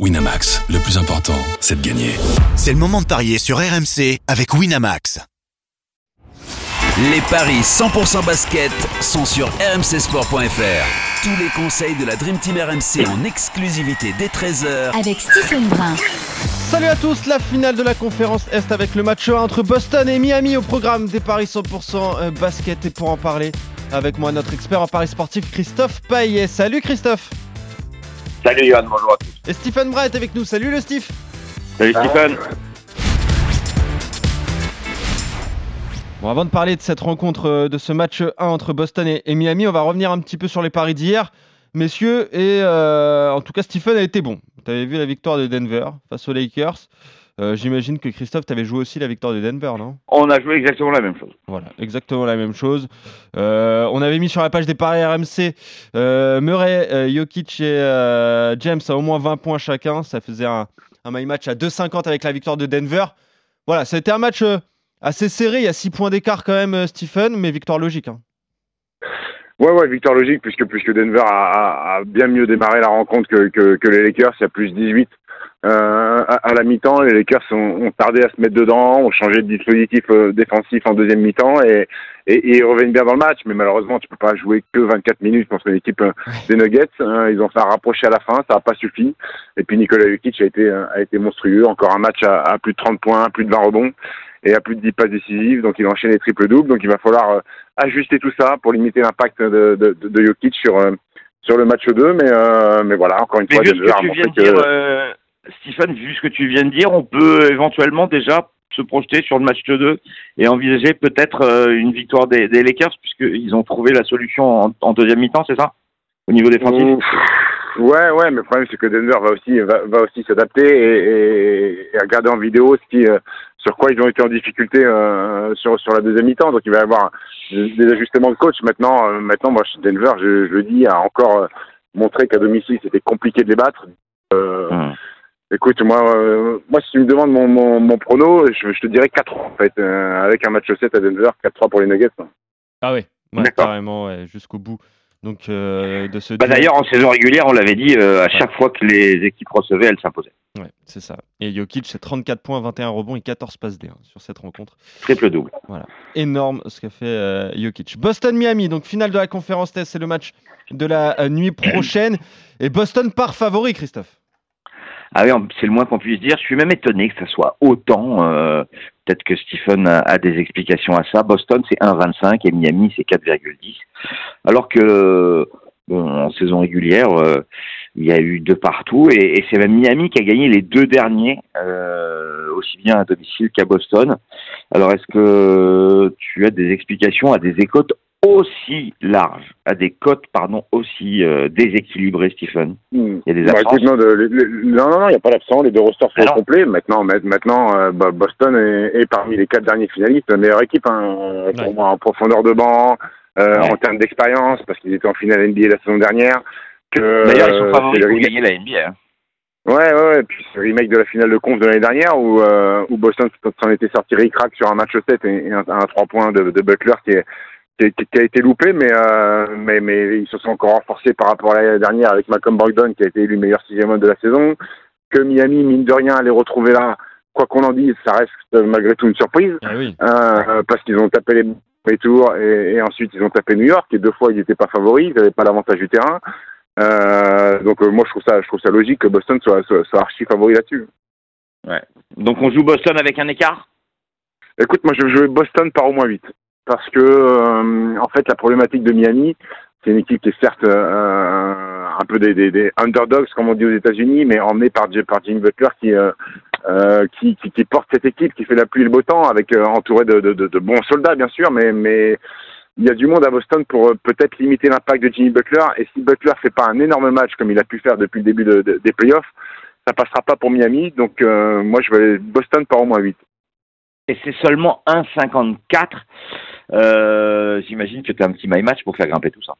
Winamax, le plus important, c'est de gagner. C'est le moment de parier sur RMC avec Winamax. Les paris 100% basket sont sur rmcsport.fr. Tous les conseils de la Dream Team RMC en exclusivité dès 13h avec Stephen Brun. Salut à tous, la finale de la conférence Est avec le match 1 entre Boston et Miami au programme des paris 100% euh, basket. Et pour en parler avec moi, notre expert en paris sportif Christophe Paillet. Salut Christophe Salut Yann, bonjour à tous. Et Stephen Bra est avec nous. Salut le Steve. Salut Stephen. Bon, avant de parler de cette rencontre, euh, de ce match 1 entre Boston et, Miami, on va revenir un petit peu sur les paris d'hier, messieurs. Et euh, en tout cas, Stephen a été bon. Tu avais vu la victoire de Denver face aux Lakers. Euh, j'imagine que Christophe, tu avais joué aussi la victoire de Denver, non? On a joué exactement la même chose. Voilà, exactement la même chose. Euh, on avait mis sur la page des paris RMC euh, Murray, Jokic et James à au moins 20 points chacun. Ça faisait un, un my match à 2,50 avec la victoire de Denver. Voilà, ça a été un match assez serré. Il y a 6 points d'écart quand même, Stephen, mais victoire logique. Hein. Ouais, ouais, victoire logique, puisque, puisque Denver a, a, bien mieux démarré la rencontre que, que, que les Lakers. Il y a plus 18 euh, à, la mi-temps, les Lakers ont, tardé à se mettre dedans, ont changé de dispositif euh, défensif en deuxième mi-temps et, et, ils reviennent bien dans le match. Mais malheureusement, tu peux pas jouer que 24 minutes contre une équipe euh, des Nuggets. Hein. ils ont fait un rapproché à la fin, ça n'a pas suffi. Et puis Nikola Jokic a été a été monstrueux. Encore un match à, plus de 30 points, plus de 20 rebonds et à plus de 10 passes décisives. Donc il enchaîne les triples doubles. Donc il va falloir ajuster tout ça pour limiter l'impact de, de, de, Jokic sur sur le match 2. Mais mais voilà, encore une fois, que Stephen, vu ce que tu viens de dire, on peut éventuellement déjà se projeter sur le match 2 et envisager peut-être euh, une victoire des, Lakers puisqu'ils ont trouvé la solution en, deuxième mi-temps, c'est ça? Au niveau défensif Ouais, ouais, mais le problème c'est que Denver va aussi va, aussi s'adapter et, regarder en vidéo ce qui, euh, sur quoi ils ont été en difficulté euh, sur sur la deuxième mi-temps. Donc il va y avoir des ajustements de coach. Maintenant, maintenant, moi, Denver, je, je le dis, a encore montré qu'à domicile c'était compliqué de les battre. Hum. Écoute, moi, euh, moi, si tu me demandes mon, mon, mon prono, je, je, te dirais 4 en fait, euh, avec un match 7 à Denver, 4-3 pour les Nuggets. Hein. Ah oui, ouais, carrément, ouais, jusqu'au bout. Donc, euh, de ce bah, D'ailleurs, en saison régulière, on l'avait dit, à chaque fois que les équipes recevaient, elles s'imposaient. Ouais, c'est ça. Et Jokic, c'est 34 points, 21 rebonds et 14 passes D hein, sur cette rencontre. Triple double. Voilà. Énorme ce qu'a fait Jokic. Boston-Miami, donc finale de la conférence test, c'est le match de la nuit prochaine. Et Boston part favori, Christophe. Ah oui, c'est le moins qu'on puisse dire. Je suis même étonné que ça soit autant. Euh, peut-être que Stephen a, des explications à ça. Boston, c'est 1,25 et Miami, c'est 4,10. Alors que bon, en saison régulière, euh, il y a eu deux partout et, c'est même Miami qui a gagné les deux derniers, euh, aussi bien à domicile qu'à Boston. Alors, est-ce que tu as des explications à des écoutes aussi large, à des cotes pardon aussi euh, déséquilibrées, Stephen. Hmm. Il y a des bah, absences. non, non, non, il n'y a pas d'absence. Les deux rosters sont complets. Maintenant, maintenant, euh, bah, Boston est, parmi les quatre derniers finalistes, la meilleure équipe hein, pour moi en profondeur de banc, euh, en termes d'expérience, parce qu'ils étaient en finale NBA la saison dernière. D'ailleurs, ils sont favoris pour gagner la NBA. Hein. Ouais, ouais, ouais. Puis ce remake de la finale de conf de l'année dernière où, où Boston s'en était sorti ric-rac sur un match 7 et, un, 3 points de, de Butler qui est qui, a été loupé, mais, euh, mais, mais ils se sont encore renforcés par rapport à l'année dernière avec Malcolm Brogdon qui a été élu meilleur sixième homme de la saison. Que Miami, mine de rien, les retrouver là, quoi qu'on en dise, ça reste malgré tout une surprise. Ah oui. euh, parce qu'ils ont tapé les tours et, et, ensuite ils ont tapé New York et deux fois ils n'étaient pas favoris, ils n'avaient pas l'avantage du terrain. Euh, donc euh, moi je trouve ça, je trouve ça logique que Boston soit, soit, soit archi favori là-dessus. Ouais. Donc on joue Boston avec un écart? Écoute, moi je vais jouer Boston par au moins 8 parce que euh, en fait la problématique de Miami, c'est une équipe qui est certes euh, un peu des, des, des, underdogs comme on dit aux États-Unis, mais emmenée par, par Jimmy Butler qui, euh, euh, qui, qui, porte cette équipe, qui fait la pluie et le beau temps, avec entouré de, de, de, bons soldats bien sûr, mais mais il y a du monde à Boston pour peut-être limiter l'impact de Jimmy Butler. Et si Butler fait pas un énorme match comme il a pu faire depuis le début de, des playoffs, ça passera pas pour Miami. Donc moi je vais Boston par au moins 8. Et c'est seulement 1,54. Euh, J'imagine que tu as un petit my match pour faire grimper tout ça.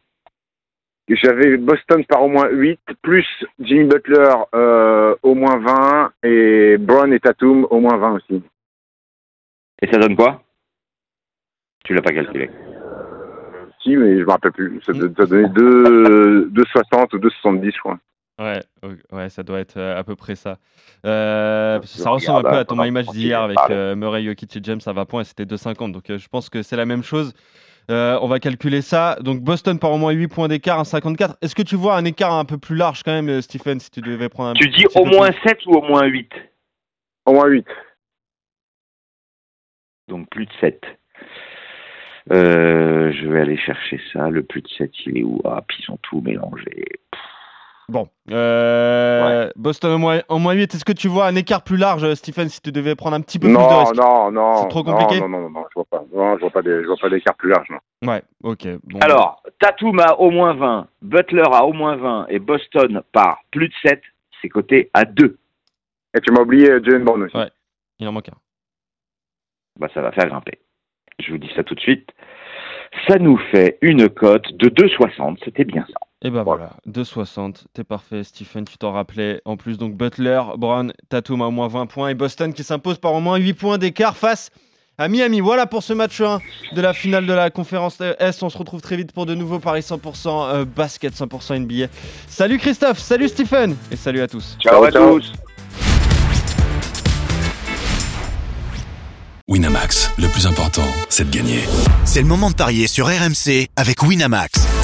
J'avais Boston par au moins 8, plus Jimmy Butler euh, au moins 20 et Brown et Tatum au moins 20 aussi. Et ça donne quoi? Tu l'as pas calculé Si, mais je me rappelle plus. Ça, ça donnait 2,60 ou 2,70, je crois. Ouais, ça doit être euh, à peu près ça. Euh, ça ressemble un peu à ton my match d'hier avec euh, Murray, Jokic et James à 20 points et c'était 2,50. Donc euh, je pense que c'est la même chose. Euh, on va calculer ça. Donc Boston par au moins 8 points d'écart, 1,54. Est-ce que tu vois un écart un peu plus large quand même, Stephen, si tu devais prendre un Tu dis au moins plus? 7 ou au moins 8 Au moins 8. Donc plus de 7. Euh, je vais aller chercher ça. Le plus de 7, il est où? Ah, puis ils ont tout mélangé. Bon. Euh, Boston au moins, moins 8. Est-ce que tu vois un écart plus large, euh, Stephen, si tu devais prendre un petit peu plus de Non, risque non, non. C'est trop non, compliqué Non, non, non, non, je vois pas. Non, je vois pas des, je vois pas d'écart plus large, non. Ouais, ok. Bon. Alors, Tatum a au moins 20, Butler a au moins 20 et Boston par plus de 7, c'est coté à 2. Et tu m'as oublié euh, Jalen Brown aussi. Ouais. Il en manque un. Bah, ça va faire grimper. Je vous dis ça tout de suite. Ça nous fait une cote de 2,60. C'était bien ça. Et ben Voilà. voilà, 2,60, t'es parfait, Stephen, tu t'en rappelais. En plus, donc Butler, Brown, Tatum à au moins 20 points et Boston qui s'impose par au moins 8 points d'écart face à Miami. Voilà pour ce match 1 de la finale de la conférence Est. On se retrouve très vite pour de nouveaux paris 100% euh, basket, 100% NBA. Salut Christophe, salut Stephen et salut à tous. Ciao, à ciao. tous. Winamax, le plus important, c'est de gagner. C'est le moment de parier sur RMC avec Winamax.